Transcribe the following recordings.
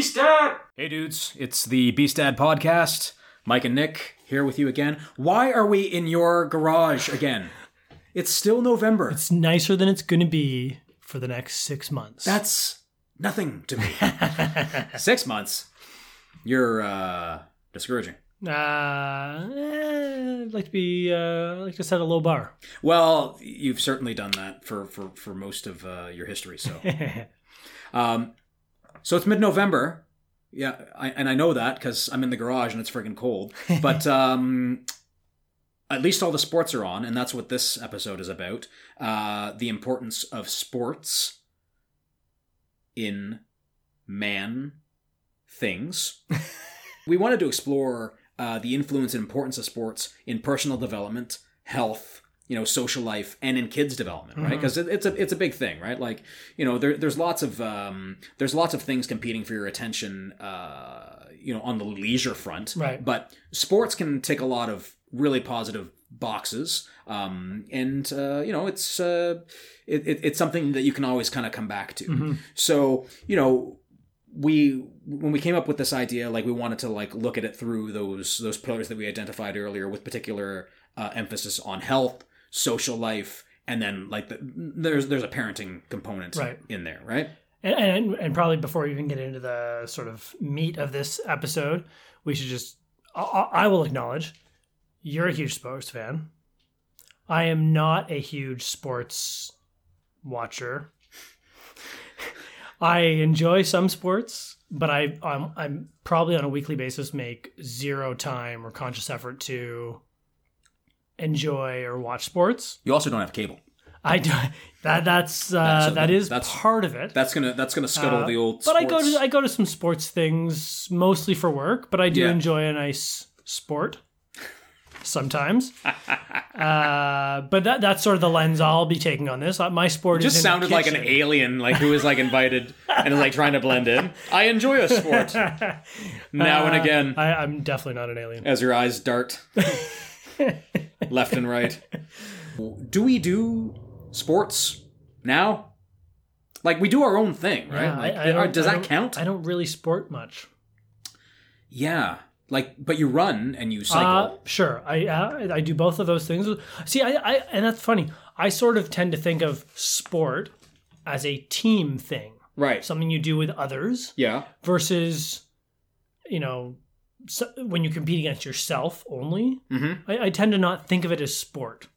Beast Dad! Hey dudes, it's the Beast Dad podcast. Mike and Nick here with you again. Why are we in your garage again? It's still November. It's nicer than it's going to be for the next six months. That's nothing to me. Six months? You're uh discouraging. uh, eh, I'd like to be. Uh, I'd like to set a low bar. Well, you've certainly done that for for, for most of uh, your history. So, um, so it's mid November. Yeah, I, and I know that because I'm in the garage and it's friggin' cold. But um, at least all the sports are on, and that's what this episode is about. Uh, the importance of sports in man things. we wanted to explore uh, the influence and importance of sports in personal development, health, you know, social life, and in kids' development, right? Because it, it's a it's a big thing, right? Like you know, there, there's lots of um, there's lots of things competing for your attention, uh, you know, on the leisure front, Right. But sports can take a lot of really positive boxes, um, and uh, you know, it's uh, it, it, it's something that you can always kind of come back to. So you know, we when we came up with this idea like we wanted to like look at it through those those pillars that we identified earlier with particular uh, emphasis on health social life and then like the, there's there's a parenting component Right. in there right And, and and probably before we even get into the sort of meat of this episode, we should just. I, I will acknowledge, you're a huge sports fan. I am not a huge sports watcher. I enjoy some sports, but I I'm, I'm probably on a weekly basis make zero time or conscious effort to enjoy or watch sports. you also don't have cable I do that. That's uh, That's- that is that's- part of it. that's gonna that's gonna scuttle Uh, the old but I go to I go to some sports things mostly for work, but I do Yeah. enjoy a nice sport sometimes. uh, but that that's sort of the lens I'll be taking on this. My sport just is in the sounded like an alien like who is like invited and is like trying to blend in i enjoy a sport now and Uh, again I, I'm definitely not an alien. as your eyes dart left and right. Do we do sports now? Like we do our own thing, right? Yeah, like, I- I are- does I that count? I don't really sport much. yeah, like but you run and you cycle. Uh, sure, I uh, I do both of those things. See, I, I and that's funny. I sort of tend to think of sport as a team thing, right. something you do with others. yeah. versus you know so when you compete against yourself only Mhm. I, I tend to not think of it as sport.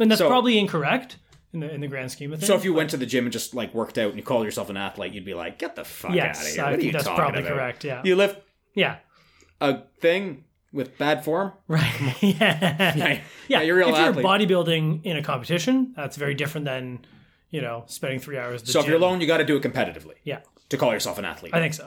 And that's So- probably incorrect in the in the grand scheme of things So if you went to the gym and just like worked out and you called yourself an athlete, you'd be like, "Get the fuck out of yes here!" i What are think you that's talking probably about? correct yeah. You lift yeah. a thing with bad form. right. Yeah. Yeah, yeah. You're a real if you're bodybuilding in a competition that's very different than you know spending three hours So if you're alone, you got to do it competitively yeah. to call yourself an athlete. i think so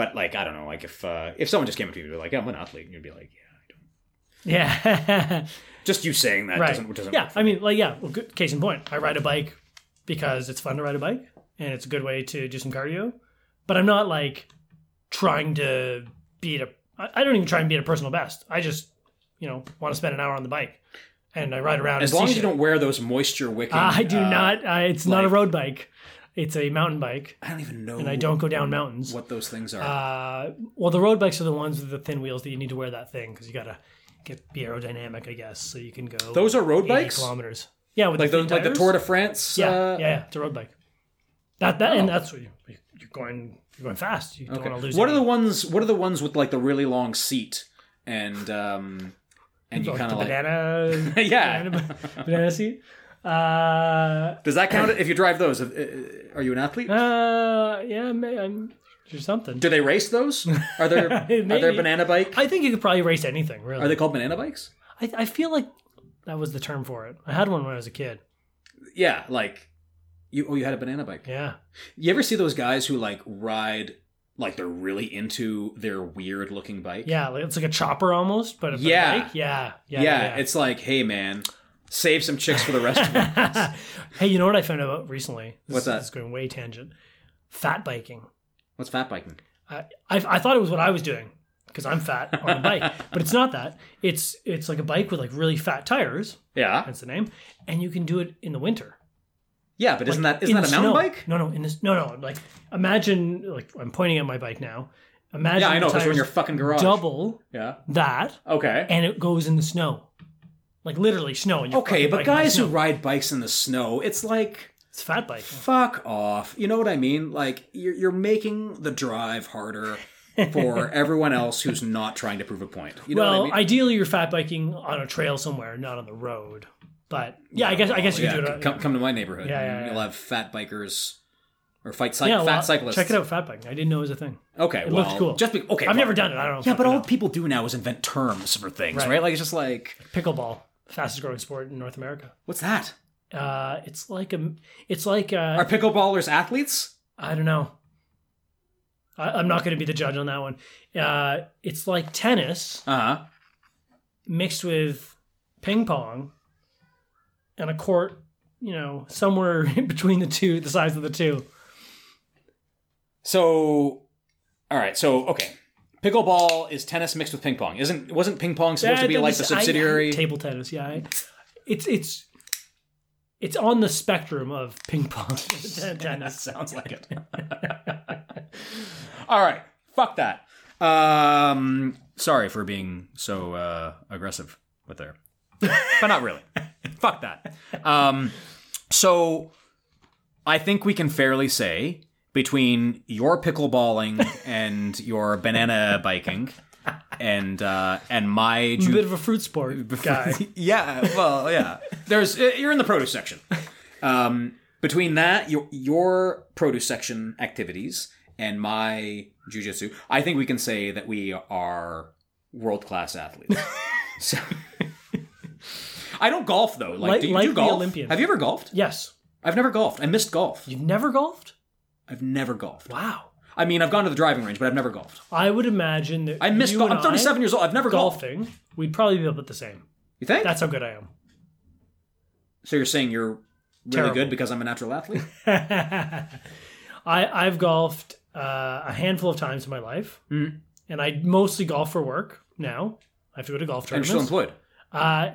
But like, I don't know, like if uh, if someone just came up to you and be like, "I'm an athlete," and you'd be like, "Yeah, I don't." yeah Just you saying that right doesn't doesn't. yeah i mean like yeah well, good, case in point i ride a bike because it's fun to ride a bike and it's a good way to do some cardio but i'm not like trying to beat a. I don't even try and beat a personal best i just you know want to spend an hour on the bike and i ride around As long as you don't wear those moisture wicking. i do uh, not I, it's not a road bike it's a mountain bike I don't even know. and i don't go down mountains what those things are. uh, well the road bikes are the ones with the thin wheels that you need to wear that thing because you gotta get be aerodynamic i guess so you can go those are road bikes, kilometers yeah with like the like the. Tour de France. Yeah, uh, yeah, yeah, it's a road bike. That that and Oh. that's what you, you're going. You're going fast. You don't Okay. want to lose. What are the ones? What are the ones with like the really long seat and um and you kind of like banana? yeah. banana, banana seat. Uh, Does that count if you drive those? Uh, Are you an athlete? uh, yeah, I'm or something. Do they race those? Are there are there banana bike? I think you could probably race anything. Really, Are they called banana bikes? I, I feel like that was the term for it. I had one when I was a kid. Yeah, like you. Oh, you had a banana bike. Yeah, You ever see those guys who like ride like they're really into their weird looking bike? yeah, like, it's like a chopper almost, but, Yeah. bike. Yeah, yeah, yeah, yeah. it's like, hey man, save some chicks for the rest of us. hey, you know what I found out recently? This, What's that? This is going way tangent. Fat biking. What's fat biking? I, I, I thought it was what I was doing because I'm fat on a bike, but it's not that. It's it's like a bike with like really fat tires, Yeah. that's the name, and you can do it in the winter. Yeah, but isn't that isn't that a mountain snow. bike? No, no, in this no, no. Like imagine, like I'm pointing at my bike now. Imagine Yeah, I know because in your fucking garage. double Yeah. that, Okay. and it goes in the snow, like literally snow. And Okay, but biking in the guys who ride bikes in the snow, it's like it's fat bike. fuck off. You know what I mean? Like you're you're making the drive harder for everyone else who's not trying to prove a point. You know well, what I mean? ideally, you're fat biking on a trail somewhere, not on the road. But yeah, I guess I guess you yeah, could do it. come, come to my neighborhood. Yeah, yeah, yeah. You'll have fat bikers or fight cy- fat well, cyclists. check it out, fat biking. I didn't know it was a thing. Okay, It well, cool. Just be, okay, I've well, never done it. I don't know. Yeah, but all all people do now is invent terms for things, right? Right. Like it's just like, pickleball, fastest growing sport in North America. what's that? Uh, it's like a, it's like uh, Are pickleballers athletes? I don't know. I, I'm not going to be the judge on that one. Uh, it's like tennis Uh huh. mixed with ping pong, and a court. You know, somewhere in between the two, the size of the two. So, all right. So, okay. Pickleball is tennis mixed with ping pong. Isn't wasn't ping pong supposed to be like the this- I- I- subsidiary? table tennis? Yeah, I- it's it's it's on the spectrum of ping pong tennis. Sounds like it. all right. Fuck that. Um, sorry for being so uh, aggressive with there, but not really. Fuck that. Um, so I think we can fairly say between your pickleballing and your banana biking and uh, and my ju- bit of a fruit sport guy. yeah, well, yeah. There's uh, you're in the produce section. Um, between that, your your produce section activities and my jujitsu, I think we can say that we are world class athletes. so, I don't golf though. Like, Like- do you like do the golf? Olympians. Have you ever golfed? Yes, I've never golfed. I missed golf. you've never golfed. I've never golfed. Wow. I mean, I've gone to the driving range, but I've never golfed. I would imagine that I missed. you Golf. and I'm 37 I, years old. I've never golfed. golfing. We'd probably be about the same. You think? That's how good I am. so you're saying you're really Terrible. good because I'm a natural athlete? I I've golfed uh, a handful of times in my life, Mm-hmm. and I mostly golf for work now. I have to go to golf I'm still tournaments. employed. Uh,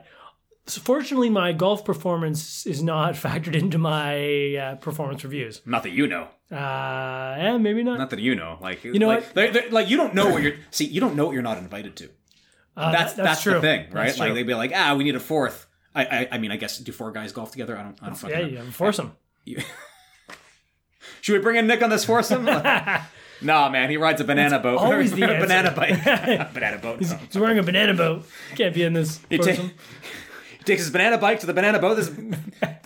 so fortunately, my golf performance is not factored into my uh, performance reviews. Not that you know. Uh, yeah, maybe not. Not that you know. Like you know like, they're- they're- like you don't know what you're. See, you don't know what you're not invited to. Uh, That's that- that's, true. the thing, right? That's Like they'd be like, ah, we need a fourth. I, I I mean, I guess do four guys golf together? I don't. I don't fucking yeah, know. yeah, force them. Should we bring in Nick on this foursome? nah, man, he rides a banana boat. always the a banana bike. banana boat. no. He's wearing a banana boat. Can't be in this. He, ta- foursome. he takes his banana bike to the banana boat. This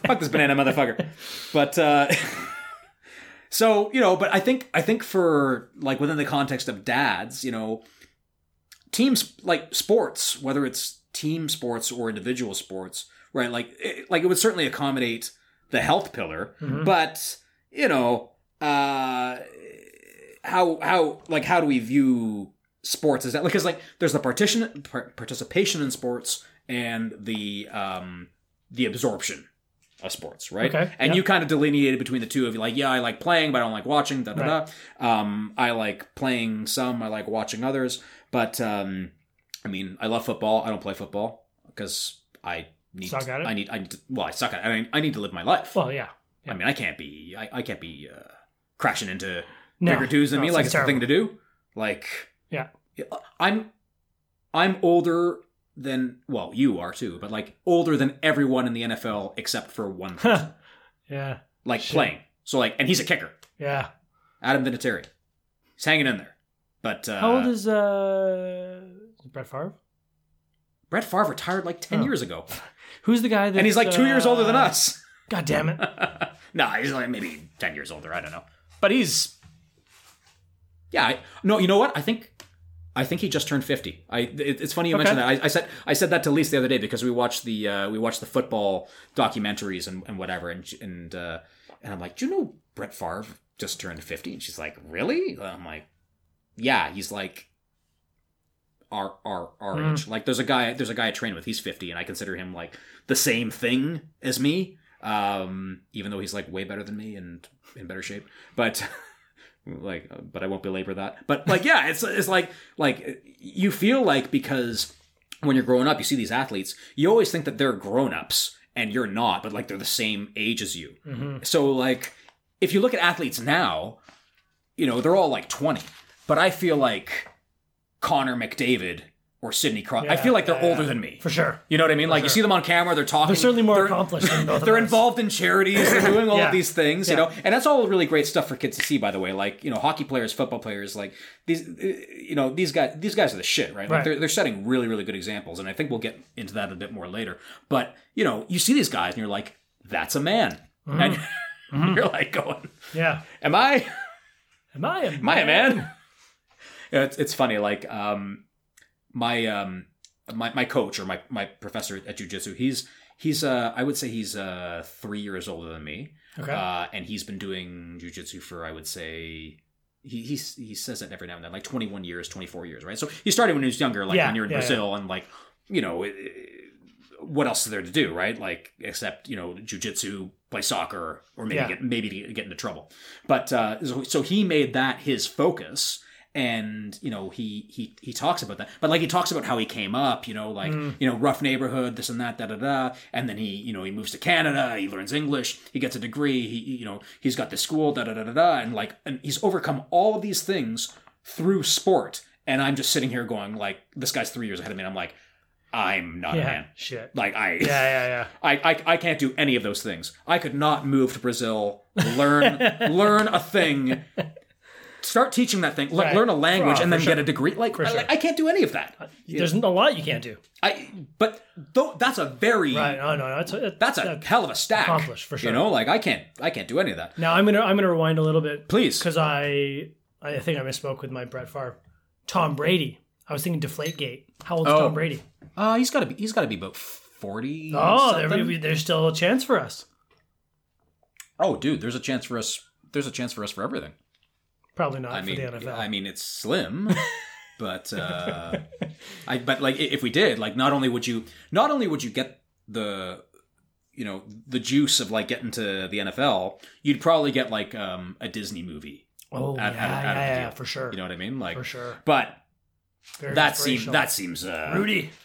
fuck this banana motherfucker. But uh so, you know, but I think I think for like within the context of dads, you know, teams like sports, whether it's team sports or individual sports, right? Like it, like it would certainly accommodate the health pillar, but you know, uh how how like how do we view sports is that because like there's the partition par- participation in sports and the um the absorption of sports right Okay, and yeah. you kind of delineated between the two of you like yeah i like playing but i don't like watching da da da um i like playing some i like watching others but um i mean i love football i don't play football because i need Suck at it? i need i need to, well i suck at it i, mean, I need to live my life Well, yeah. I mean, I can't be, I, I can't be uh, crashing into No, bigger dudes than no, me. Like it's the thing to do. Like, Yeah. I'm, I'm older than, well, you are too, but like older than everyone in the NFL except for one person, Yeah. like playing. So like, and he's a kicker, Yeah. Adam Vinatieri. He's hanging in there. But uh, How old is uh Brett Favre? Brett Favre? Retired like ten Oh. years ago, Who's the guy that? and he's like two years older than uh, us. God damn it! nah, he's like maybe ten years older. I don't know, but he's yeah. I, no, you know what? I think I think he just turned fifty. I it, it's funny you Okay. mentioned that. I, I said I said that to Lise the other day because we watched the uh, we watched the football documentaries and, and whatever, and and uh, and I'm like, do you know Brett Favre just turned fifty? And she's like, really? I'm like, yeah. He's like. Our our our Mm. age. Like there's a guy there's a guy I train with. He's 50, and I consider him like the same thing as me. Um, even though he's like way better than me and in better shape, but like, but I won't belabor that. But like, yeah, it's it's like like you feel like because when you're growing up, you see these athletes, you always think that they're grown ups and you're not, but like they're the same age as you. Mm-hmm. So like if you look at athletes now, you know, they're all like 20. But I feel like Connor McDavid or Sidney Crosby, I feel like they're yeah, older than me. For sure. You know what I mean? Like you see them on camera, they're talking. They're certainly more they're- accomplished than both They're involved in charities. They're doing all Yeah. of these things, you know, and that's all really great stuff for kids to see. By the way, like you know, hockey players, football players, like these, uh, you know, these guys, these guys are the shit, right? Like Right. they're they're setting really, really good examples, and I think we'll get into that a bit more later. But you know, you see these guys, and you're like, that's a man, and Mm-hmm. you're like going, Yeah. am I? Am I a Am I a man? yeah, it's, it's funny. Like um, my um, my my coach or my my professor at jujitsu, he's he's uh, I would say he's uh three years older than me, Okay. uh, and he's been doing jujitsu for I would say. He, he's, he says that every now and then, like 21 years, 24 years, right? So he started when he was younger, like Yeah, when you're in yeah, Brazil, and like, you know, it- what else is there to do, right? Like, except you know, jujitsu, play soccer, or maybe Yeah. get maybe get into trouble. But uh, so, so he made that his focus, and you know, he he he talks about that. But like, he talks about how he came up, you know, like Mm. you know, rough neighborhood, this and that, da da da. And then he you know he moves to Canada, he learns English, he gets a degree, he you know he's got this school, da da da da da, and like, and he's overcome all of these things through sport. And I'm just sitting here going like, this guy's three years ahead of me. And I'm like, I'm not a yeah. man. Shit. Like I, Yeah, yeah, yeah. I, I, I can't do any of those things. I could not move to Brazil, learn learn a thing, start teaching that thing, le- Right. learn a language, For- and then sure. get a degree. Like, I, like, I can't do any of that. There's a lot you can't do. I but though that's a very Right. No, no, no. That's a, that's a that- hell of a stack. accomplished, for sure. You know, like I can't I can't do any of that. Now I'm gonna I'm gonna rewind a little bit Please. because I I think I misspoke with my Brett Favre. Tom Brady. I was thinking Deflategate. How old is Oh. Tom Brady? Uh, he's got to be he's got to be about forty. Oh, there, there's still a chance for us. oh, dude, there's a chance for us. There's a chance for us for everything. Probably not I for mean, the NFL. I mean, it's slim, but uh, I but like if we did, like, not only would you not only would you get the you know the juice of like getting to the NFL, you'd probably get like um, a Disney movie. oh out- yeah, out of- out yeah, yeah, for sure, You know what I mean? Like, for sure. but Very that seems that seems. Uh, Rudy.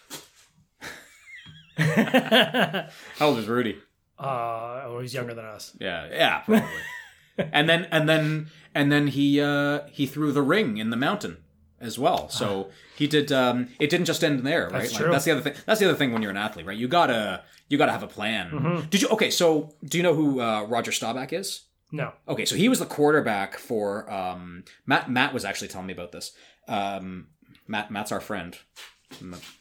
How old is Rudy? uh, oh, he's younger than us. Yeah, yeah, probably. And then and then and then he uh he threw the ring in the mountain as well. So he did um it didn't just end there, right? That's Like, true. that's the other thing. That's the other thing when you're an athlete, right? You got to you got to have a plan. Mm-hmm. Did you Okay, so do you know who uh, Roger Staubach is? No. Okay, so he was the quarterback for um Matt Matt was actually telling me about this. Um Matt Matt's our friend.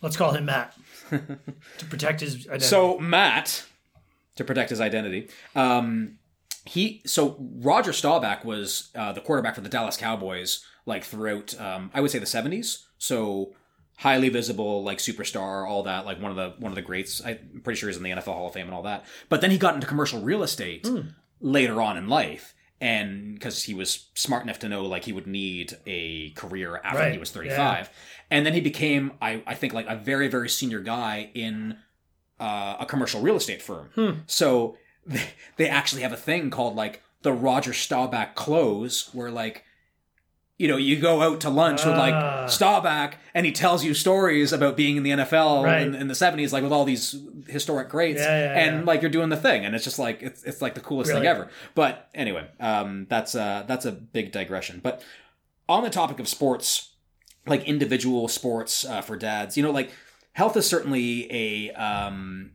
Let's call him Matt to protect his identity. So Matt, to protect his identity, um, he so Roger Staubach was uh, the quarterback for the Dallas Cowboys, like throughout um, I would say the seventies. So highly visible, like superstar, all that, like one of the one of the greats. I'm pretty sure he's in the NFL Hall of Fame and all that. But then he got into commercial real estate later on in life. And because he was smart enough to know, like he would need a career after Right, he was thirty-five, and then he became, I, I think, like a very, very senior guy in uh, a commercial real estate firm. Hmm. So they, they actually have a thing called like the Roger Staubach close, where like, you know, you go out to lunch with Ah. like Staubach, and he tells you stories about being in the NFL Right. in, in the seventies, like with all these historic greats, Yeah, yeah, and yeah. like you're doing the thing, and it's just like it's it's like the coolest thing ever. But anyway, um, that's uh that's a big digression. But on the topic of sports, like individual sports uh, for dads, you know, like health is certainly a um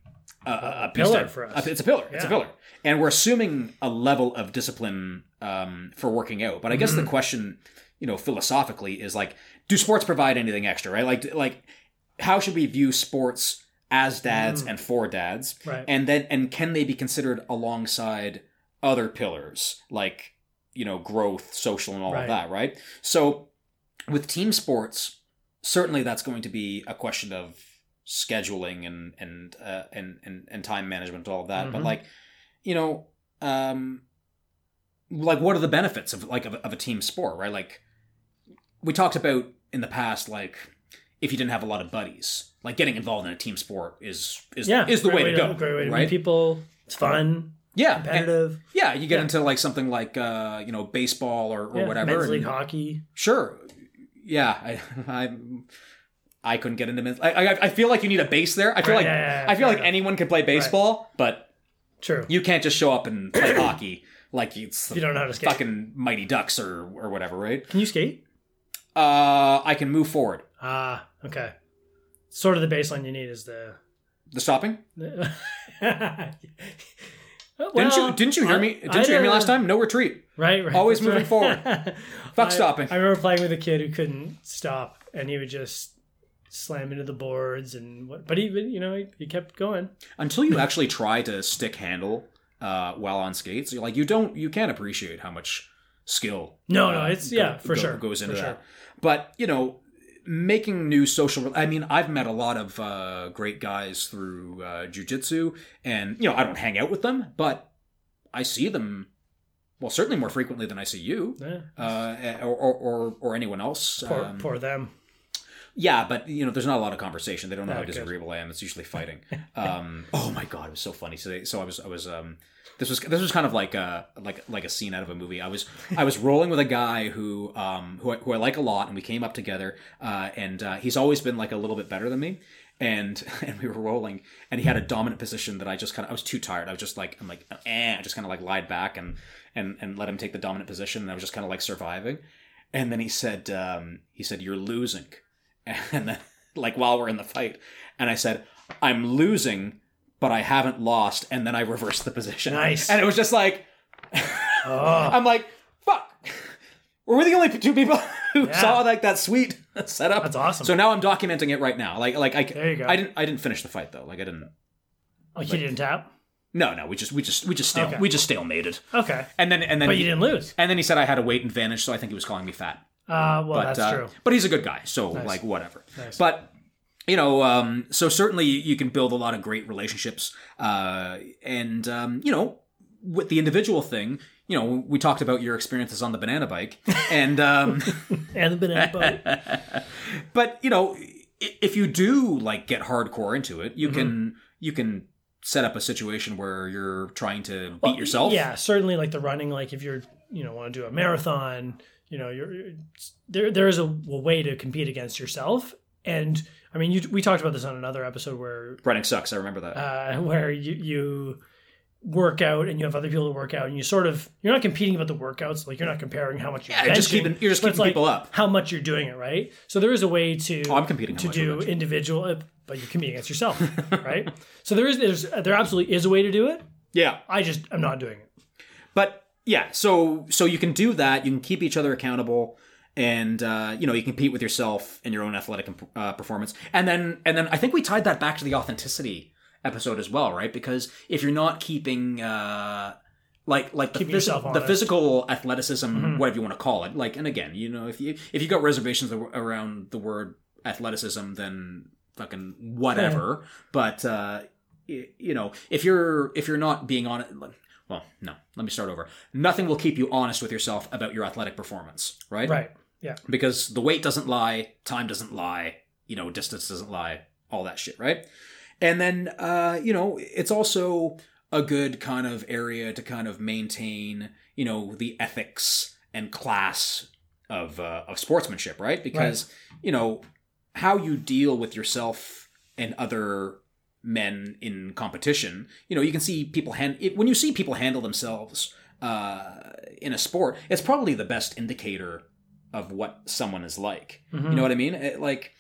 a, a, pillar that- for us. a- it's a pillar. It's a pillar, and we're assuming a level of discipline um, for working out. But I guess Mm-hmm. the question, you know, philosophically, is like, do sports provide anything extra? Right? Like, like how should we view sports as dads and for dads? Mm. Right. And then, and can they be considered alongside other pillars like you know growth, social, and all Right. of that? Right. So with team sports, certainly that's going to be a question of scheduling and and uh, and, and and time management, all of that. But Mhm. like, you know, um, like what are the benefits of like of, a- of a team sport, right? Like we talked about in the past, like if you didn't have a lot of buddies, like getting involved in a team sport is is yeah, is the way to go, Great way to meet right? people. It's fun, Yeah, and- competitive. yeah. You get Yeah. into like something like uh, you know baseball or, or yeah, whatever. Men's and- league hockey. Sure. Yeah, I, I I couldn't get into men's. I, I, I feel like you need a base there. I feel Right, like yeah, yeah, I feel like enough. anyone can play baseball, but True. you can't just show up and play hockey like it's you don't know how to skate. fucking Mighty Ducks or or whatever, right? Can you skate? Uh, I can move forward. Ah, okay. Sort of the baseline you need is the. The stopping? the Didn't you didn't you hear me? Didn't you hear me last time? No retreat. Right, right. Always moving right. forward. Fuck I- stopping. I remember playing with a kid who couldn't stop, and he would just slam into the boards and what. But he, you know, he, he kept going. Until you actually try to stick handle uh, while on skates, you're like you don't you can't appreciate how much skill. No, uh, no, it's go- yeah, for go- sure goes into for that. Sure. But you know, making new social. I mean, I've met a lot of uh, great guys through uh, jujitsu, and you know, I don't hang out with them, but I see them. Well, certainly more frequently than I see you, Yeah. uh, or, or or or anyone else. Poor, Um, poor them. Yeah, but you know, there's not a lot of conversation. They don't know Oh, how disagreeable I am. It's usually fighting. Um, oh my god, it was so funny today. So I was, I was, um, this was, this was kind of like a, like, like a scene out of a movie. I was, I was rolling with a guy who, um, who I, who I like a lot, and we came up together. Uh, and uh, he's always been like a little bit better than me. And and we were rolling, and he had a dominant position that I just kind of, I was too tired. I was just like, I'm like, eh, I just kind of like lied back and and and let him take the dominant position, and I was just kind of like surviving. And then he said, um, he said, you're losing. And then, like, while we're in the fight, and I said, I'm losing, but I haven't lost. And then I reversed the position. Nice. And it was just like, Oh, I'm like, fuck. Were we the only two people who Yeah. saw like that sweet setup? That's awesome. So now I'm documenting it right now. Like, like I, There you go. I didn't, I didn't finish the fight though. Like, I didn't. Oh, like you didn't tap. No, no, we just, we just, we just stale, Okay. we just stalemated. Okay, And then, and then, but he, you didn't lose. and then he said I had a weight advantage, so I think he was calling me fat. Uh, well, but that's uh, true. but he's a good guy, so like whatever. But you know, um, so certainly you can build a lot of great relationships, uh, and um, you know, with the individual thing, you know, we talked about your experiences on the banana bike, and um, And the banana boat. but you know, if you do like get hardcore into it, Mm-hmm. you can you can set up a situation where you're trying to beat yourself. Yeah, certainly like the running. Like if you're, you know, want to do a marathon, you know, you're you're- there. There is a, a way to compete against yourself, and I mean, you, we talked about this on another episode where running sucks. I remember that. uh, where you you work out and you have other people to work out, and you sort of you're not competing about the workouts. Like you're not comparing how much you're Yeah, you're just keeping- you're just keeping people up. How much you're doing it, right? So there is a way to Oh, I'm competing to do individual, uh, but you're competing against yourself, right? So there is there's there absolutely is a way to do it. yeah, I just I'm not doing it. but yeah so so you can do that. You can keep each other accountable and uh, you know you compete with yourself in your own athletic uh, performance. And then and then i think we tied that back to the authenticity episode as well right? Because if you're not keeping uh like like the, phys- the physical athleticism whatever you want to call it. Like and again you know if you if you got reservations around the word athleticism then fucking whatever. But uh you know if you're if you're not being on it well no. Let me start over. Nothing will keep you honest with yourself about your athletic performance right? Right. Yeah. because the weight doesn't lie time doesn't lie you know distance doesn't lie all that shit right? And then uh you know it's also a good kind of area to kind of maintain you know the ethics and class of uh, of sportsmanship right? Because you know how you deal with yourself and other men in competition you know you can see people hand it, when you see people handle themselves uh, in a sport it's probably the best indicator of what someone is like. You know what i mean? It- like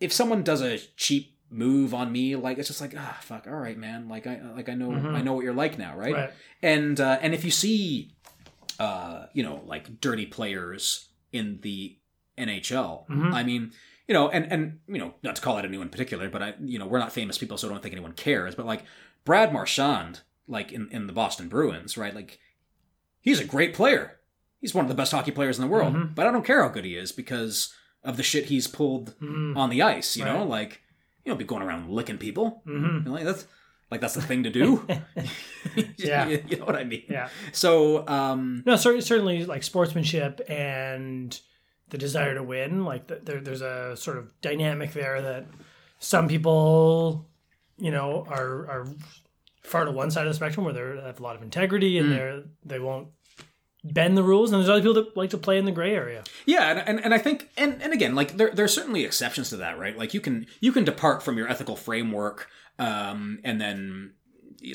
if someone does a cheap move on me like it's just like ah fuck all right man like i like i know i know what you're like now right, Right. and uh, and if you see uh you know like dirty players in the nhl Mhm. i mean you know and and you know not to call out anyone in particular but i you know we're not famous people so i don't think anyone cares but like brad marchand like in in the boston bruins right like he's a great player he's one of the best hockey players in the world Mhm. but i don't care how good he is because of the shit he's pulled Mm. on the ice you know like you don't be going around licking people hmm you know, like that's like that's the thing to do Yeah. you, you know what i mean Yeah. so um No, cer- certainly like sportsmanship and the desire to win. Like th- there, there's a sort of dynamic there that some people, you know, are are far to one side of the spectrum where they have a lot of integrity and they're they won't bend the rules, and there's other people that like to play in the gray area. Yeah, and, and, and I think and, and again, like there there are certainly exceptions to that, right? Like you can you can depart from your ethical framework, um, and then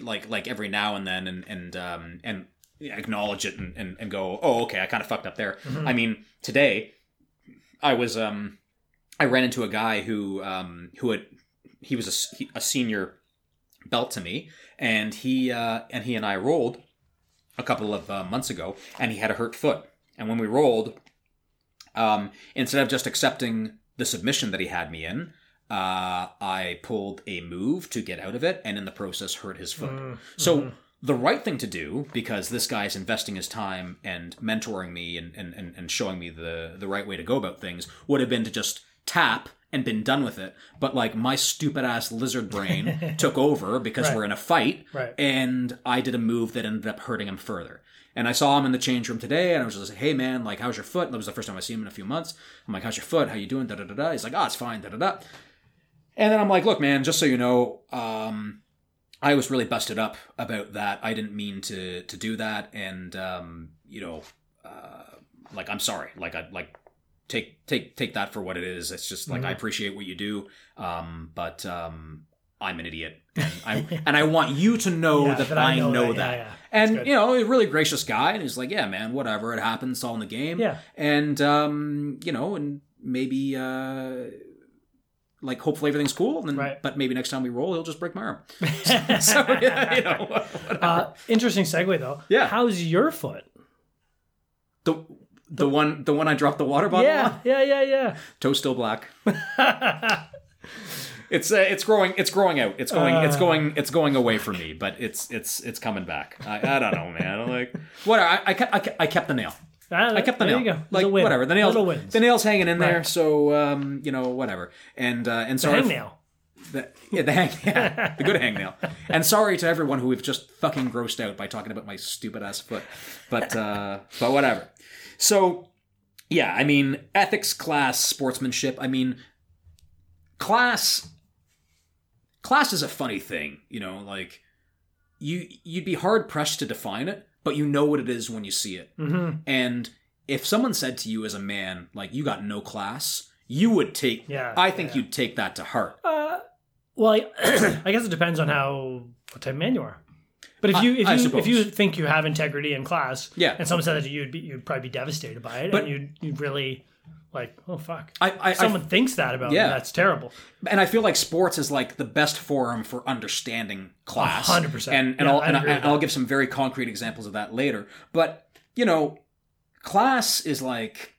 like like every now and then and and um and acknowledge it and, and, and go, oh okay, I kind of fucked up there. I mean, today I was um I ran into a guy who um who had he was a, a senior belt to me, and he uh, and he and I rolled a couple of uh, months ago, and he had a hurt foot. And when we rolled, um, instead of just accepting the submission that he had me in, uh, I pulled a move to get out of it, and in the process hurt his foot. So the right thing to do, because this guy's investing his time and mentoring me and, and, and, and showing me the, the right way to go about things, would have been to just tap and been done with it. But like my stupid ass lizard brain took over because Right. we're in a fight, Right. and I did a move that ended up hurting him further. And I saw him in the change room today, and I was just like, "Hey, man, like, how's your foot?" That was the first time I see him in a few months. I'm like, "How's your foot? How you doing?" Da da da da. He's like, "Oh, it's fine." Da da da. And then I'm like, "Look, man, just so you know, um, I was really busted up about that. I didn't mean to to do that, and um, you know, uh, like, I'm sorry. Like, I like." Take take take that for what it is. It's just like I appreciate what you do, um, but um, I'm an idiot, and I and I want you to know Yeah, that, that I I know, know that. that. Yeah, yeah. And you know, a really gracious guy, and he's like, "Yeah, man, whatever. It happens. It's all in the game." Yeah. And um, you know, and maybe uh, like hopefully everything's cool. And then, Right. but maybe next time we roll, he'll just break my arm. so yeah, you know. Uh, interesting segue though. Yeah. How's your foot? the the one the one I dropped the water bottle Yeah, on, yeah, yeah, yeah. toe still black. It's uh, it's growing it's growing out it's going it's Uh. going it's going away from me but it's it's it's coming back I, I don't know man I'm like what I, I I kept the nail Ah, I kept the there nail. You go. Like whatever. The nails the nails hanging in there, so um, you know, whatever. And uh and The sorry hangnail. the, yeah, the hang yeah, the good hangnail. And sorry to everyone who we've just fucking grossed out by talking about my stupid ass foot. But uh but whatever. So yeah, I mean ethics, class, sportsmanship. I mean class class is a funny thing, you know, like you you'd be hard pressed to define it, but you know what it is when you see it. Mm-hmm. And if someone said to you as a man, like you got no class, you would take. Yeah, I think yeah. you'd take that to heart. Uh, well, I, I guess it depends on how what type of man you are. But if you if I- I you suppose. if you think you have integrity in class, Yeah. and someone said that to you, you'd be you'd probably be devastated by it, But- and you'd you'd really like, oh fuck. I, I, If someone thinks that about Yeah. me, that's terrible. And I feel like sports is like the best forum for understanding class. 100%. And and Yeah, I'll and, I, and I'll give some very concrete examples of that later. But you know, class is like.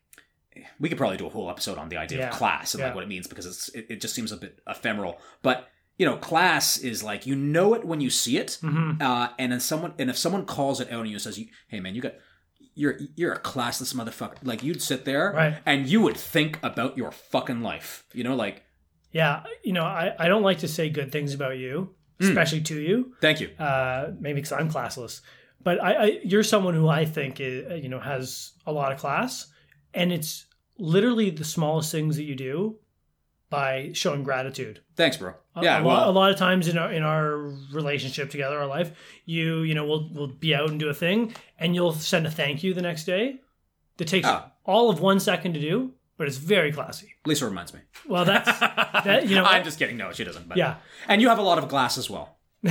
We could probably do a whole episode on the idea Yeah. of class and like what it means because it's it, it just seems a bit ephemeral. But you know, class is like you know it when you see it, Mm-hmm. uh, and then someone and if someone calls it out and you says, "Hey man, you got you're you're a classless motherfucker," like you'd sit there Right. and you would think about your fucking life. You know, like Yeah, you know, I, I don't like to say good things about you, Hmm. especially to you. thank you. uh, maybe because I'm classless. But I, I, you're someone who I think is, you know has a lot of class, and it's literally the smallest things that you do by showing gratitude. Thanks, bro. A- Yeah, a, lot, a well, lot of times in our in our relationship together, our life, you you know we'll we'll be out and do a thing, and you'll send a thank you the next day. That takes Oh. all of one second to do, but it's very classy. Lisa reminds me. Well, that's that you know. I'm just kidding. No, she doesn't. But. yeah. and you have a lot of glass as well.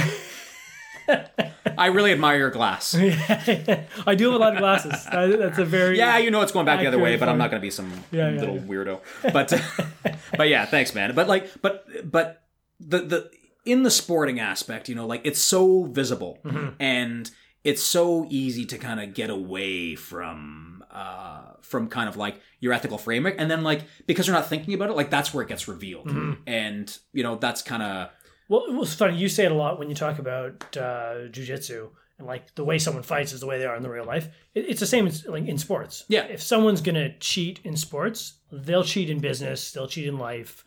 I really admire your glass. I do have a lot of glasses. That's a very Yeah, you know it's going back the other way, but I'm not going to be some Yeah, yeah, little yeah. weirdo. But but yeah, thanks, man. But like, but but the the in the sporting aspect, you know, like it's so visible Mm-hmm. and it's so easy to kind of get away from uh from kind of like your ethical framework and then like because you're not thinking about it like that's where it gets revealed Mm-hmm. and you know that's kind of Well, it was funny. You say it a lot when you talk about uh, jujitsu and like the way someone fights is the way they are in the real life. It, it's the same as like in sports. Yeah. If someone's gonna cheat in sports, they'll cheat in business. They'll cheat in life.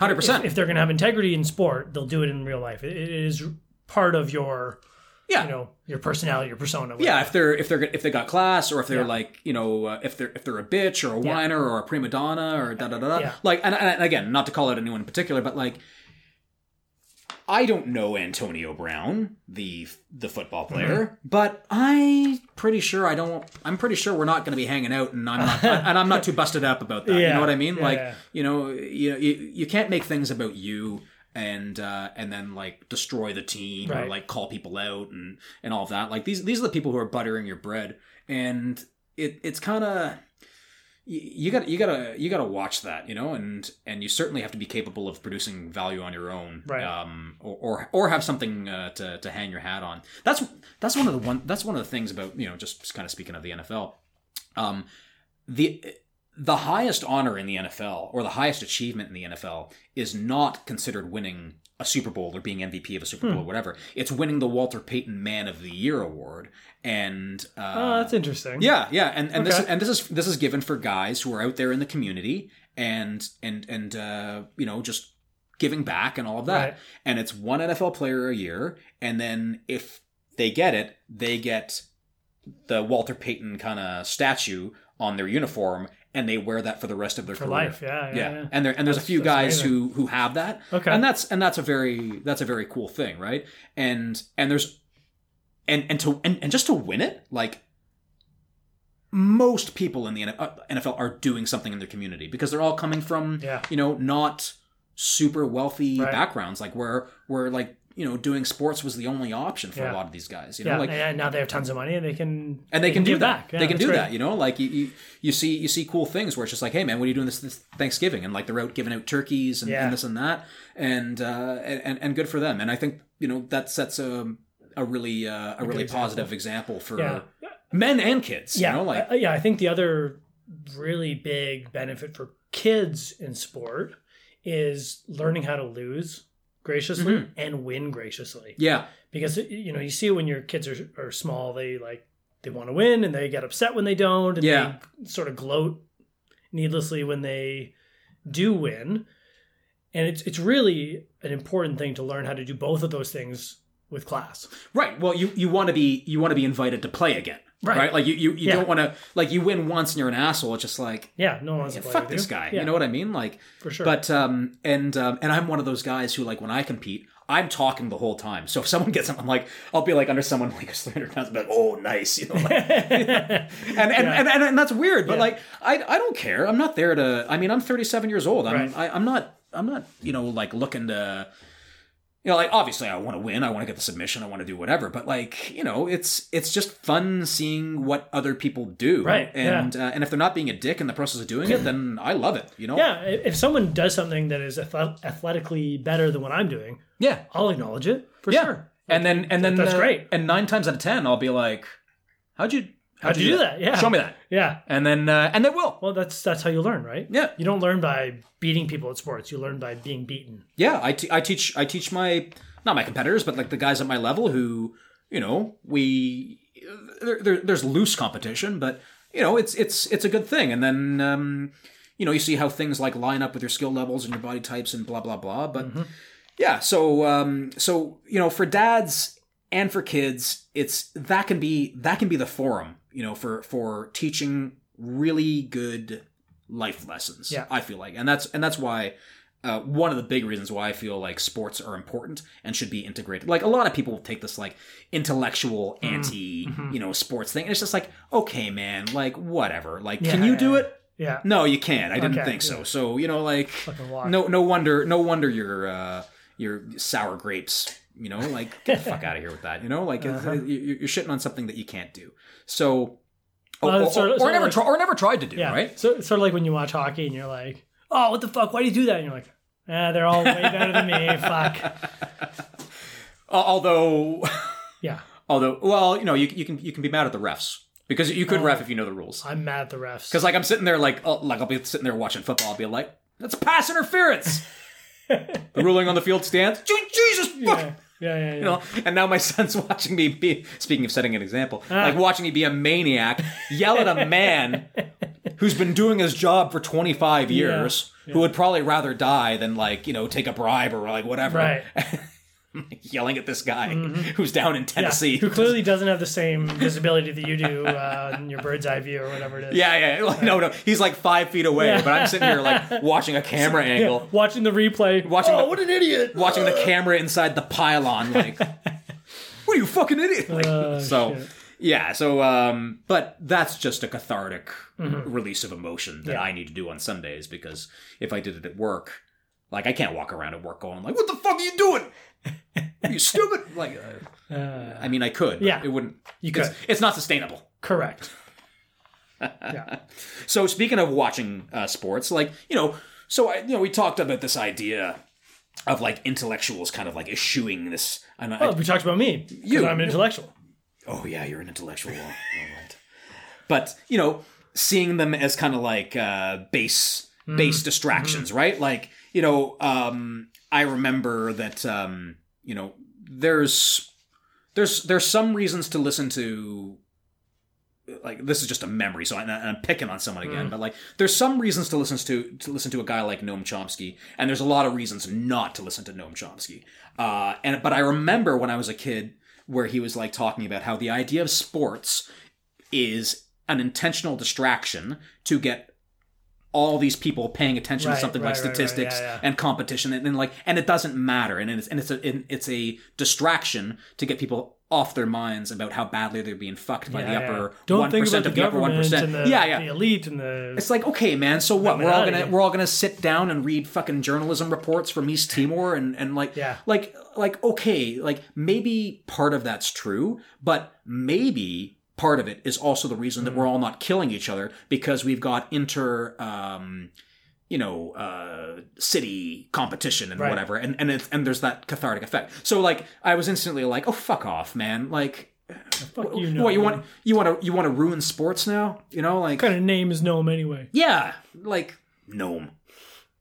100% If, if they're gonna have integrity in sport, they'll do it in real life. It, it is part of your, yeah you know, your personality, your persona. Yeah, if they're if they're if they got class, or if they're Yeah. like you know uh, if they're if they're a bitch or a whiner or a prima donna or da da da da. Like and, and again, not to call out anyone in particular, but like I don't know Antonio Brown, the the football player, but I pretty sure I don't. I'm pretty sure we're not going to be hanging out, and I'm not, and I'm not too busted up about that. You know what I mean? Yeah, like, yeah. you know, you, you you can't make things about you and uh, and then like destroy the team or like call people out and and all of that. Like these these are the people who are buttering your bread, and it it's kind of you got you gotta you gotta watch that you know and and you certainly have to be capable of producing value on your own Right. um or or, or have something uh, to to hang your hat on that's that's one of the one that's one of the things about you know just kind of speaking of the NFL um the the highest honor in the NFL or the highest achievement in the NFL is not considered winning a Super Bowl or being MVP of a Super Bowl or whatever. It's winning the Walter Payton Man of the Year award. And uh, Oh, that's interesting. yeah, yeah, and and this and this is this is given for guys who are out there in the community and and and uh, you know just giving back and all of that. Right. And it's one NFL player a year, and then if they get it, they get the Walter Payton kind of statue on their uniform, and they wear that for the rest of their For career. life, yeah, yeah, yeah. yeah. And there and there's a few guys amazing. who who have that, Okay. and that's and that's a very that's a very cool thing, right? And and there's and and to and, and just to win it, like most people in the uh, NFL are doing something in their community because they're all coming from Yeah. you know not super wealthy Right. backgrounds, like where where like you know doing sports was the only option for Yeah. a lot of these guys, you know, Yeah, like and now they have tons of money and they can and they, can, do that. back. Yeah, they can do great. that. You know, like you, you you see you see cool things where it's just like, hey man, what are you doing this, this Thanksgiving? And like they're out giving out turkeys and, and this and that, and uh, and and good for them. And I think you know that sets a a really uh, a really example. positive example for men and kids. Yeah, you know, like I- yeah. I think the other really big benefit for kids in sport is learning how to lose graciously Mm-hmm. and win graciously. yeah, Because you know you see when your kids are, are small, they like they want to win and they get upset when they don't, and Yeah. they sort of gloat needlessly when they do win. And it's it's really an important thing to learn how to do both of those things with class. right. Well, you you want to be you want to be invited to play again. Right. Right, like you, you, you Yeah. don't want to like you win once and you're an asshole. It's just like Yeah, no one yeah, fuck this you. guy. Yeah, You know what I mean? Like for sure. But um and um and I'm one of those guys who like when I compete, I'm talking the whole time. So if someone gets something like I'll be like under someone like who's 300 pounds, be like, oh nice, you know, like, and, and, and, and and that's weird. But like I I don't care. I'm not there to. I mean, I'm 37 years old. I'm Right. I, I'm not I'm not you know like looking to. You know, like obviously, I want to win. I want to get the submission. I want to do whatever. But like, you know, it's it's just fun seeing what other people do, Right, yeah. And uh, and if they're not being a dick in the process of doing it, then I love it. You know, Yeah, if someone does something that is athletically better than what I'm doing, yeah. I'll acknowledge it for Yeah. sure. And then and then that's uh, great. And nine times out of ten, I'll be like, "How'd you how'd, you do that? Yeah. show me that." Yeah. And then uh, and they will. Well, that's that's how you learn, right? Yeah, You don't learn by beating people at sports. You learn by being beaten. yeah. I, te- I teach I teach my not my competitors, but like the guys at my level who you know we there, there, there's loose competition, but you know it's it's it's a good thing. And then um, you know you see how things like line up with your skill levels and your body types and blah blah blah. But yeah, so um, so you know for dads and for kids, it's that can be that can be the forum, you know, for for teaching really good life lessons. Yeah. I feel like, and that's and that's why. Uh, one of the big reasons why I feel like sports are important and should be integrated. Like a lot of people take this like intellectual Mm-hmm. anti, you know, sports thing, and it's just like, okay, man, like whatever. Like, can Yeah, you do it? Yeah. No, you can't. I didn't Okay, think so. yeah. So you know, like, no, no wonder, no wonder you're uh, you're sour grapes. You know, like get the fuck out of here with that. You know, like Uh-huh. you- you're shitting on something that you can't do. So, Well, or, sort of- or, of never like- try, or never tried to do. Yeah. Right? So it's sort of like when you watch hockey and you're like, oh, what the fuck? Why do you do that? And you're like, ah, they're all way better than me. Fuck. Although, Yeah. although, well, you know, you, you can you can be mad at the refs because you Oh. could ref if you know the rules. I'm mad at the refs. Because like I'm sitting there like oh, like I'll be sitting there watching football. I'll be like, that's pass interference. the ruling on the field stands. Jesus fuck. yeah. Yeah, yeah, yeah. You know, and now my son's watching me be speaking of setting an example, Ah. like watching me be a maniac, yell at a man who's been doing his job for 25 years, who would probably rather die than like, you know, take a bribe or like whatever. Right. yelling at this guy who's down in Mm-hmm. Yeah, Tennessee. who clearly doesn't have the same visibility that you do uh, in your bird's eye view or whatever it is. Yeah, yeah. Like, no, no. He's like five feet away, Yeah. but I'm sitting here like watching a camera Yeah, angle, watching the replay. Watching oh, the- what an idiot! watching the camera inside the pylon, like, what are you fucking idiot? Like, Oh, so, shit. yeah. So, um, but that's just a cathartic release of emotion that Mm-hmm. Yeah. I need to do on Sundays because if I did it at work, like, I can't walk around at work going like, "What the fuck are you doing? You stupid?" Like, uh, Uh, I mean, I could. Yeah. it wouldn't. you could it's not sustainable. correct. yeah. So speaking of watching uh, sports, like you know, so I, you know, we talked about this idea of like intellectuals kind of like eschewing this. And I, Well, we talked about me. You. I'm an intellectual. oh yeah, you're an intellectual. All right. But you know, seeing them as kind of like uh, base base distractions, right? Like you know, um, I remember that um, you know, there's there's there's some reasons to listen to like this is just a memory so I, i'm picking on someone again but like there's some reasons to listen to to listen to a guy like noam chomsky and there's a lot of reasons not to listen to noam chomsky. Uh and but i remember when i was a kid where he was like talking about how the idea of sports is an intentional distraction to get all these people paying attention Right, to something right, like right, right, statistics yeah, yeah. and competition and, and like and it doesn't matter and it's and it's a and it's a distraction to get people off their minds about how badly they're being fucked by Yeah, the upper one percent of the the upper one percent. Yeah, yeah. the elite and the. It's like okay, man. So what? We're all gonna we're all gonna sit down and read fucking journalism reports from East Timor and and like Yeah. like like okay, like maybe part of that's true, but maybe part of it is also the reason that we're all not killing each other because we've got inter um you know uh city competition and Right. whatever and and it's, and there's that cathartic effect so like i was instantly like oh fuck off man like fuck you know. what you want you want to you want to ruin sports now you know like What kind of name is gnome anyway? yeah, like gnome,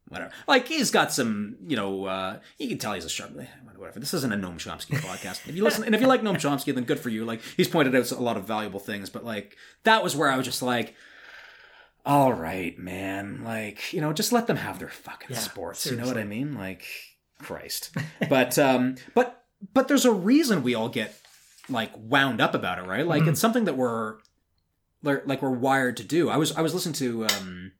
whatever. Like he's got some, you know, uh, you can tell he's a sharp. Whatever. This isn't a Noam Chomsky podcast. If you listen, and if you like Noam Chomsky, then good for you. Like he's pointed out a lot of valuable things, but like that was where I was just like, all right, man. Like you know, just let them have their fucking Yeah, sports. You know what I mean? Like Christ. But um, but but there's a reason we all get like wound up about it, right? Like it's something that we're like we're wired to do. I was I was listening to um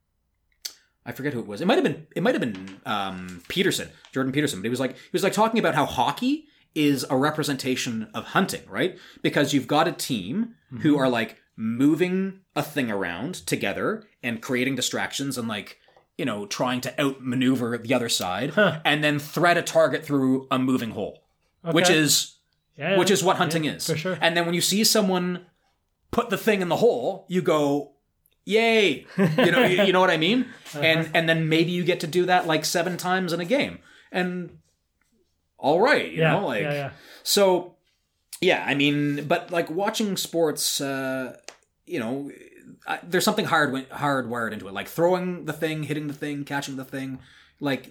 I forget who it was. It might have been it might have been um Peterson, Jordan Peterson, but he was like he was like talking about how hockey is a representation of hunting, right? Because you've got a team who are like moving a thing around together and creating distractions and like you know trying to outmaneuver the other side Huh. and then thread a target through a moving hole, which is Yeah, which is what hunting yeah, is. for sure. And then when you see someone put the thing in the hole, you go, "Yay!" You know, you, you know what I mean? And and then maybe you get to do that like seven times in a game, and all right, you yeah, know, like yeah, yeah. so. Yeah, I mean, but like watching sports, uh, you know, I, there's something hard hardwired into it, like throwing the thing, hitting the thing, catching the thing, like.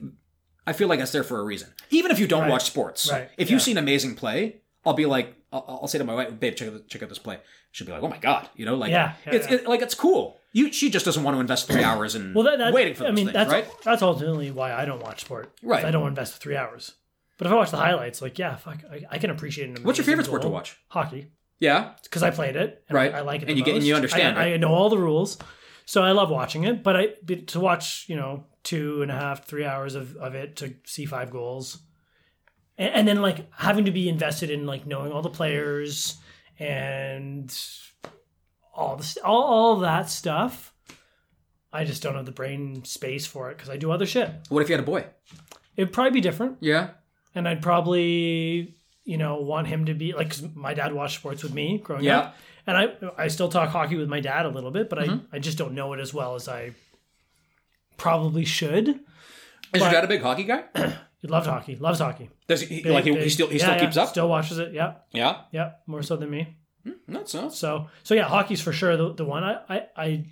I feel like that's there for a reason. Even if you don't Right. watch sports, Right, if yeah. you've seen amazing play, I'll be like, I'll, I'll say to my wife, "Babe, check out, check out this play." She'll be like, "Oh my god," you know, like Yeah, yeah, it's yeah. It, like it's cool. You, she just doesn't want to invest three hours in Well, that, that waiting for. I mean, things, that's right. that's ultimately why I don't watch sport. Right. I don't invest three hours. But if I watch the highlights, like yeah, fuck, I, I can appreciate it. What's your favorite sport to watch? Hockey, Yeah, because I played it. and Right. I, I like it. And you get- and you understand I. I know all the rules, so I love watching it. But I to watch, you know, two and a half, three hours of, of it to see five goals, and, and then like having to be invested in like knowing all the players and all the all, all that stuff. I just don't have the brain space for it because I do other shit. What if you had a boy? It'd probably be different, Yeah, and I'd probably you know want him to be like 'cause my dad watched sports with me growing Yeah. up, and I I still talk hockey with my dad a little bit, but Mm-hmm. I I just don't know it as well as I probably should. is But- your dad a big hockey guy? He loved hockey, loves hockey. Does he, Big, like he, he still he yeah, still yeah, keeps up? Still watches it. Yeah, yeah, yeah, more so than me. That's so. So so yeah, hockey's for sure the, the one I, I I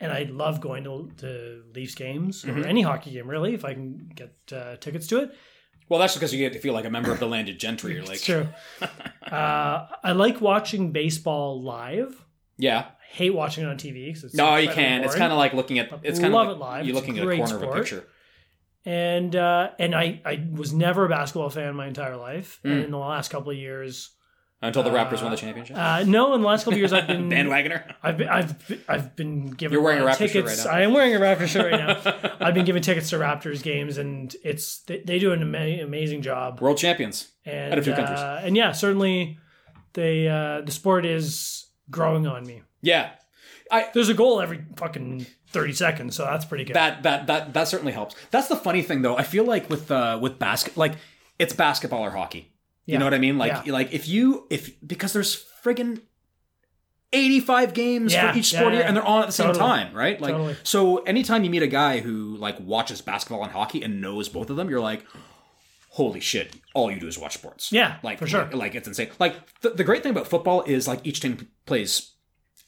and I love going to to Leafs games Mm-hmm. or any hockey game really if I can get uh, tickets to it. Well, that's because you get to feel like a member of the landed gentry. You're like, It's true. uh, I like watching baseball live. yeah. Hate watching it on TV. 'cause No, you can't. It's kind of like looking at. It's kind of Love of it live. you're It's looking at a corner of a picture. and uh, and I I was never a basketball fan my entire life, Mm. and in the last couple of years, Until the Raptors won the championship. uh, no, in the last couple of years I've been Bandwagoner. I've been, I've been- I've been given You're wearing a Raptors shirt tickets. right now. I am wearing a Raptors shirt right now. I've been given tickets to Raptors games, and it's they, they do an ama- amazing job. World champions. And Out of two countries. uh, and yeah, certainly they uh, the sport is growing on me. Yeah. There's a goal every fucking thirty seconds, so that's pretty good. That that that that certainly helps. That's the funny thing though. I feel like with uh with basket like it's basketball or hockey. You Yeah. know what I mean? Like Yeah. like if you if because there's friggin' 85 games Yeah, for each sport here yeah. and they're on at the same Totally. time, right? Like Totally. so anytime you meet a guy who like watches basketball and hockey and knows both of them, you're like holy shit, all you do is watch sports. Yeah, Like for sure. Like, like, it's insane. Like the, the great thing about football is like each team plays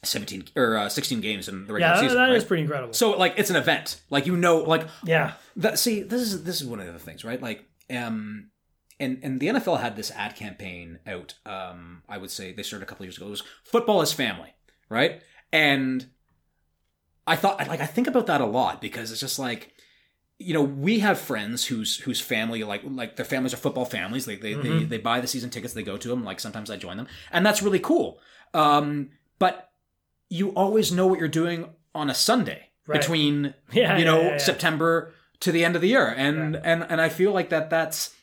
17 or uh, 16 games in the regular yeah, that- season. that right? is pretty incredible. So like it's an event. Like you know, like yeah, that. See, this is this is one of the things, right? Like, um, and and the NFL had this ad campaign out. Um, I would say they started a couple years ago. It was football is family, right? And I thought, like, I think about that a lot because it's just like. You know, we have friends whose whose family like like their families are football families. Like they, they, Mhm. they buy the season tickets, they go to them. Like sometimes I join them, and that's really cool. Um, but you always know what you're doing on a Sunday Right. between yeah, you know yeah, yeah. September to the end of the year, and and and I feel like that that's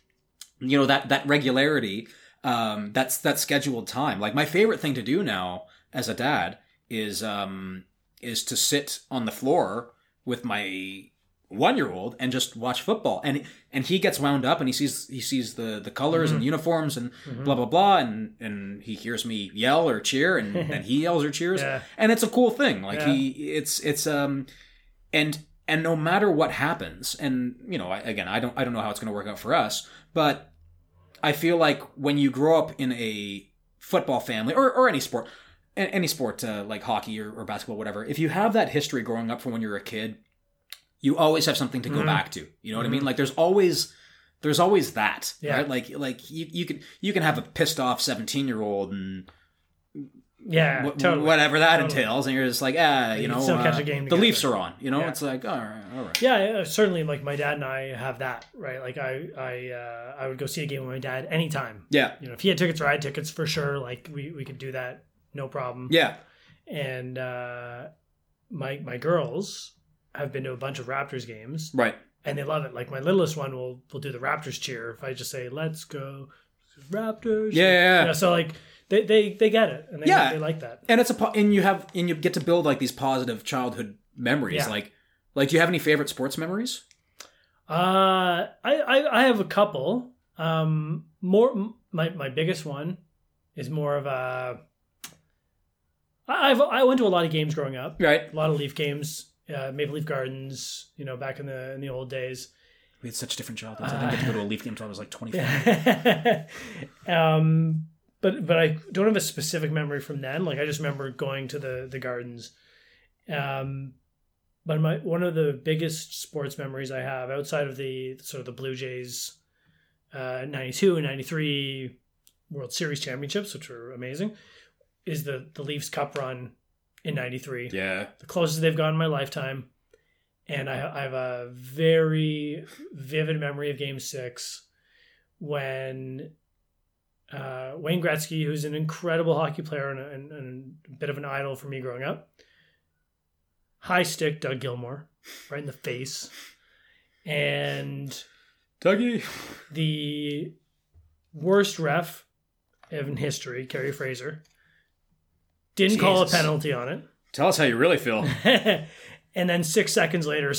you know that that regularity, um, that's that scheduled time. Like my favorite thing to do now as a dad is um is to sit on the floor with my one year old and just watch football and and he gets wound up and he sees he sees the the colors Mm-hmm. and uniforms and blah blah blah and and he hears me yell or cheer and then he yells or cheers Yeah. and it's a cool thing like Yeah. he it's it's um and and no matter what happens and you know I, again i don't i don't know how it's going to work out for us but i feel like when you grow up in a football family or, or any sport any sport uh, like hockey or, or basketball whatever if you have that history growing up from when you're a kid you always have something to go Mhm. back to you know what i mean like there's always there's always that Yeah. right like like you, you can you can have a pissed off 17 year old and yeah, wh- totally. whatever that Totally. entails, and you're just like, ah, you You know, can still catch uh, a game the together. Leafs are on. You know, Yeah. it's like, all right, all right. Yeah, yeah, certainly. Like my dad and I have that, right? Like I, I, uh, I would go see a game with my dad anytime. Yeah, You know, if he had tickets or I had tickets, for sure. Like we, we could do that, no problem. yeah, And uh, my my girls have been to a bunch of Raptors games, right. and they love it. Like my littlest one will will do the Raptors cheer if I just say "Let's go Raptors." Yeah, yeah, yeah. You know, so like they, they they get it, and they, Yeah. they like that. And it's a and you have and you get to build like these positive childhood memories. Yeah. Like, like, do you have any favorite sports memories? Uh, I, I, I have a couple. Um, more my my biggest one is more of a. I've I went to a lot of games growing up. Right. A lot of Leaf games, uh, Maple Leaf Gardens. You know, back in the in the old days. We had such different childhoods. I didn't get to go to a Leaf game until I was like 25. um, but but I don't have a specific memory from then. Like I just remember going to the the gardens. Um, but my one of the biggest sports memories I have outside of the sort of the Blue Jays, uh, ninety two and ninety three World Series championships, which were amazing, is the the Leafs Cup run in ninety three Yeah. the closest they've gone in my lifetime. And I, I have a very vivid memory of Game Six when uh, Wayne Gretzky, who's an incredible hockey player and a, and, and a bit of an idol for me growing up, high stick Doug Gilmour right in the face, and Dougie. the worst ref in history, Kerry Fraser, didn't call a penalty on it. Tell us how you really feel. and then six seconds later,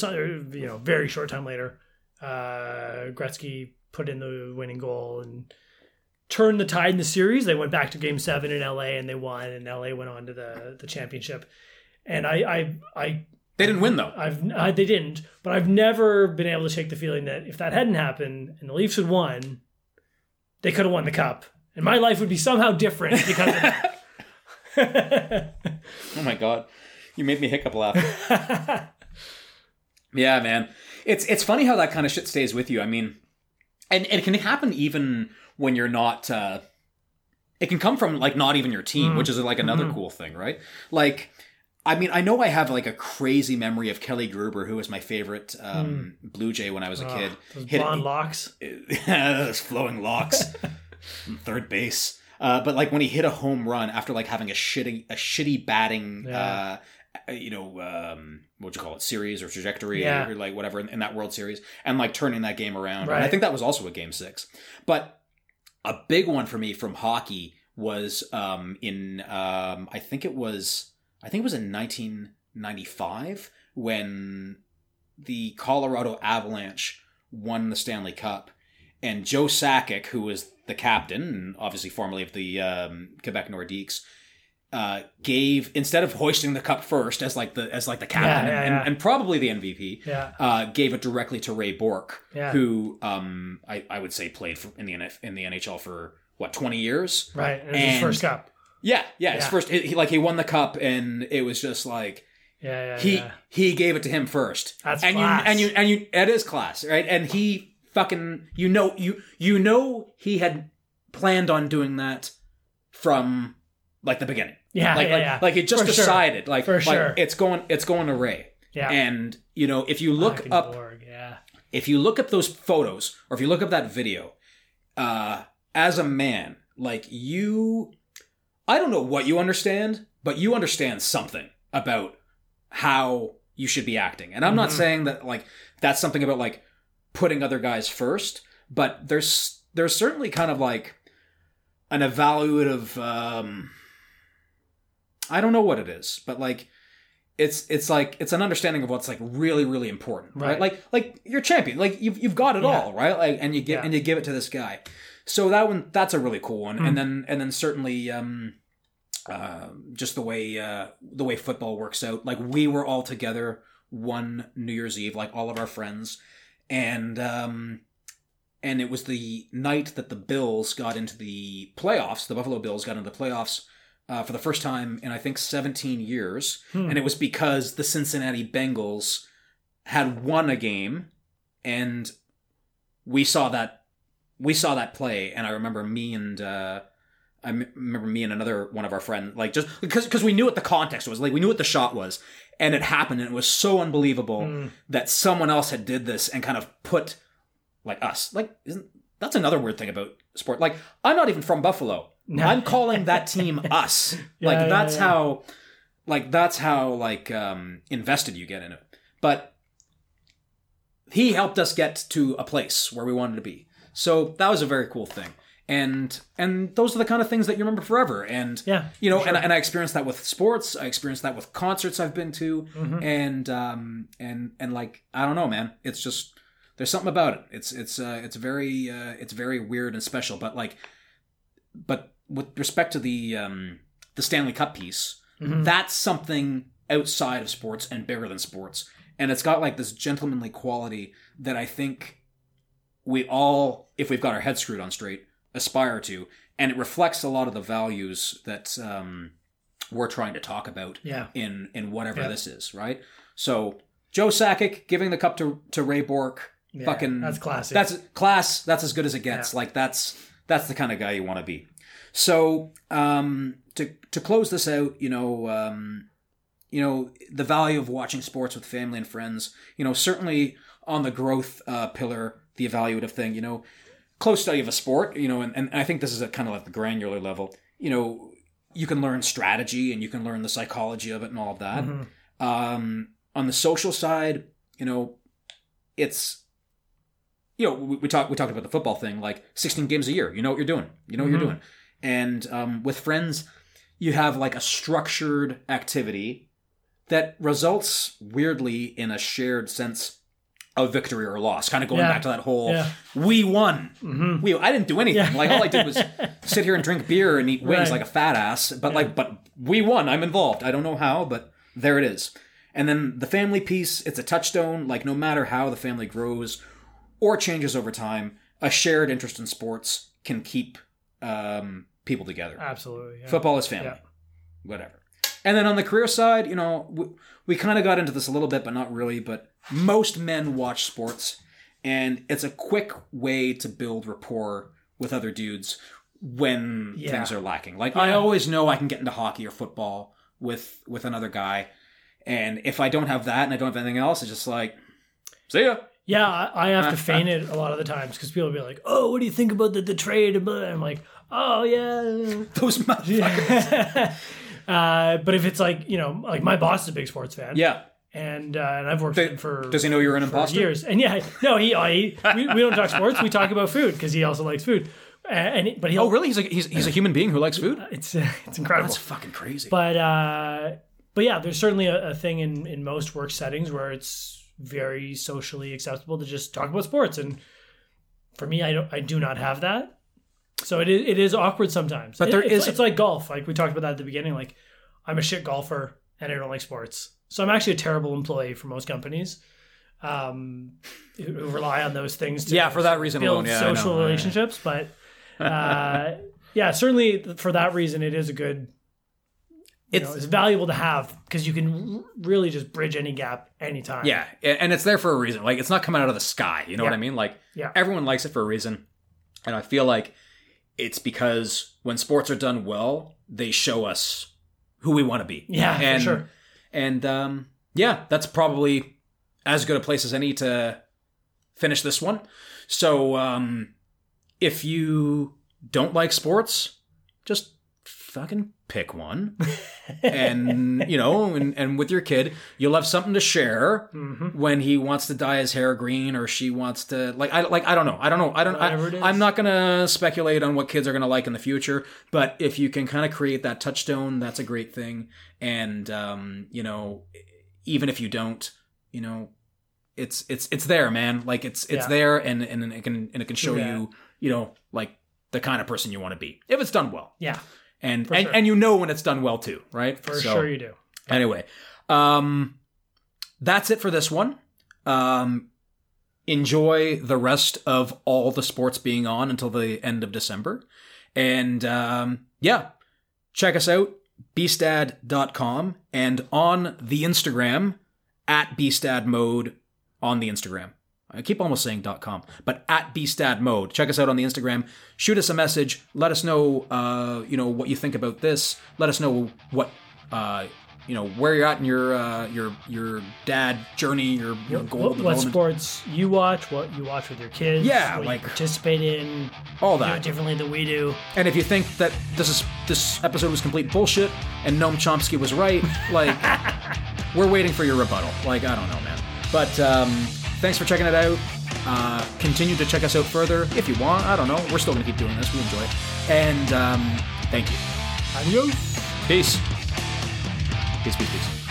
you know, very short time later, uh, Gretzky put in the winning goal and turned the tide in the series. They went back to Game Seven in LA and they won, and LA went on to the the championship. And I, I, I, They didn't win though. I've I, they didn't, but I've never been able to shake the feeling that if that hadn't happened and the Leafs had won, they could have won the cup, and my life would be somehow different because of that. Oh my god, you made me hiccup laugh. yeah, man, it's it's funny how that kind of shit stays with you. I mean, and, and it can happen even when you're not. Uh, it can come from like not even your team, which is like another cool thing, right? Like I mean, I know I have like a crazy memory of Kelly Gruber, who was my favorite um, Blue Jay when I was a kid. Those Hit- blonde locks. those flowing locks, third base. Uh, but like when he hit a home run after like having a shitty a shitty batting, Yeah. uh, you know, um, what you call it, series or trajectory Yeah. or like whatever in, in that World Series, and like turning that game around. And I think that was also a game six. But a big one for me from hockey was um, in um, I think it was I think it was in 1995 when the Colorado Avalanche won the Stanley Cup, and Joe Sakic, who was the captain and obviously formerly of the um, Quebec Nordiques, uh, gave instead of hoisting the cup first as like the as like the captain Yeah, yeah, and, yeah. and probably the MVP, Yeah. uh, gave it directly to Ray Bourque, who um, I, I would say played for, in the NF, in the NHL for what twenty years. Right. It was his first cup. Yeah, yeah. His first, he, like he won the cup, and it was just like Yeah. Yeah. he he gave it to him first. That's and class. you and you and you it is class, right? And he fucking you know you you know he had planned on doing that from like the beginning. Yeah. like yeah, like, yeah. like he just For sure. decided like For like, sure. it's going it's going to Ray. yeah. And you know if you look Fucking up Borg, Yeah. if you look up those photos or if you look up that video uh as a man like you i don't know what you understand but you understand something about how you should be acting and i'm not Mhm. saying that like that's something about like putting other guys first but there's there's certainly kind of like an evaluative um i don't know what it is but like it's it's like it's an understanding of what's like really really important right, Right. like like you're champion like you've, you've got it Yeah. all right like and you give Yeah. and you give it to this guy so that one that's a really cool one Hmm. and then and then certainly um uh, just the way uh the way football works out like we were all together one new year's eve like all of our friends and um and it was the night that the bills got into the playoffs the buffalo bills got into the playoffs uh, for the first time in i think 17 years. Hmm. and it was because the Cincinnati Bengals had won a game, and we saw that we saw that play, and I remember me and uh, I m- remember me and another one of our friends like just because because we knew what the context was, like we knew what the shot was, and it happened, and it was so unbelievable Hmm. that someone else had did this and kind of put like us. Like isn't that's another weird thing about sport. Like i'm not even from buffalo No. i'm calling that team us. Yeah, like that's yeah. how like that's how like um invested you get in it but he helped us get to a place where we wanted to be. So that was a very cool thing. And and those are the kind of things that you remember forever. And Yeah, you know for and, and i experienced that with sports. I experienced that with concerts i've been to. Mhm. and um and and like i don't know man. It's just there's something about it. It's it's uh it's very uh it's very weird and special. But like but with respect to the um the stanley cup piece Mhm. that's something outside of sports and bigger than sports and it's got like this gentlemanly quality that i think we all if we've got our heads screwed on straight aspire to and it reflects a lot of the values that um we're trying to talk about Yeah. in in whatever Yeah. this is, right? So Joe Sakic giving the cup to to Ray Bourque, Yeah, fucking that's classic. That's class. That's as good as it gets. Like that's that's the kind of guy you want to be. So um, to to close this out, you know, um, you know the value of watching sports with family and friends. You know, certainly on the growth uh, pillar, the evaluative thing. You know, close study of a sport. You know, and, and I think this is at kind of like the granular level. You know, you can learn strategy and you can learn the psychology of it and all of that. Mhm. Um, on the social side, you know, it's you know we, we talked we talked about the football thing, like sixteen games a year. You know what you're doing. You know what Mhm. you're doing. And um, with friends, you have like a structured activity that results weirdly in a shared sense of victory or loss. Kind of going Yeah. back to that whole Yeah. we won. Mhm. We I didn't do anything. Yeah. Like all I did was sit here and drink beer and eat wings Right. like a fat ass. But like, but we won. I'm involved. I don't know how, but there it is. And then the family piece, it's a touchstone. Like no matter how the family grows or changes over time, a shared interest in sports can keep um, people together. Absolutely. Yeah. Football is family, Yeah. whatever. And then on the career side, you know, we, we kind of got into this a little bit, but not really. But most men watch sports, and it's a quick way to build rapport with other dudes when Yeah. things are lacking. Like I always know I can get into hockey or football with with another guy, and if I don't have that and I don't have anything else, it's just like, see ya. Yeah, I I have to feign it a lot of the times because people will be like, "Oh, what do you think about the, the trade?" And I'm like, "Oh yeah." Those motherfuckers. uh, but if it's like you know, like my boss is a big sports fan, Yeah. and uh, and I've worked with him for Does he know you're an for imposter? years, and yeah, no, he, uh, he we, we don't talk sports, we talk about food because he also likes food, uh, and he- but he Oh, really? He's a, he's, he's a human being who likes food? it's uh, it's incredible. That's fucking crazy. but uh, but yeah, there's certainly a, a thing in in most work settings where it's very socially acceptable to just talk about sports, and for me, I don't, I do not have that. So it is, it is awkward sometimes. But there It- it's, is- it's like golf. Like we talked about that at the beginning. Like I'm a shit golfer and I don't like sports, so I'm actually a terrible employee for most companies. Um, who rely on those things to Yeah, for that reason build alone, yeah, social Yeah, yeah. relationships. But uh, yeah, certainly for that reason, it is a good. It's- know, it's valuable to have because you can really just bridge any gap anytime. yeah, and it's there for a reason. Like, it's not coming out of the sky. You know what I mean? Like, Yeah. everyone likes it for a reason. And I feel like it's because when sports are done well, they show us who we want to be. Yeah, for and, sure. And um, yeah, that's probably as good a place as any to finish this one. So um, if you don't like sports, just fucking pick one. and you know, and, and with your kid, you'll have something to share Mm-hmm. when he wants to dye his hair green or she wants to like I like I don't know. I don't know. I don't I. I'm not going to speculate on what kids are going to like in the future, but if you can kind of create that touchstone, that's a great thing. And um, you know, even if you don't, you know, it's it's it's there, man. Like it's it's Yeah. there and and it can and it can show Yeah. you, you know, like the kind of person you want to be. If it's done well. Yeah, And and, sure. and you know when it's done well too, right? for So- sure you do. Anyway, um, that's it for this one. Um, enjoy the rest of all the sports being on until the end of December. And um, yeah, check us out, beastad.com, and on the Instagram, at beastad mode on the Instagram. I keep almost saying .com, but at beastad mode. Check us out on the Instagram. Shoot us a message. Let us know, uh, you know, what you think about this. Let us know what, uh, you know, where you're at in your uh, your your dad journey, your, your goal What, what sports you watch? What you watch with your kids? Yeah, what like- you participate in. all do it that. differently than we do. And if you think that this is this episode was complete bullshit and Noam Chomsky was right, like we're waiting for your rebuttal. Like I don't know, man. But um, thanks for checking it out. Uh, continue to check us out further if you want. I don't know. We're still gonna keep doing this. We enjoy it. And um, thank you. Adios. Peace. Peace. Peace. Peace.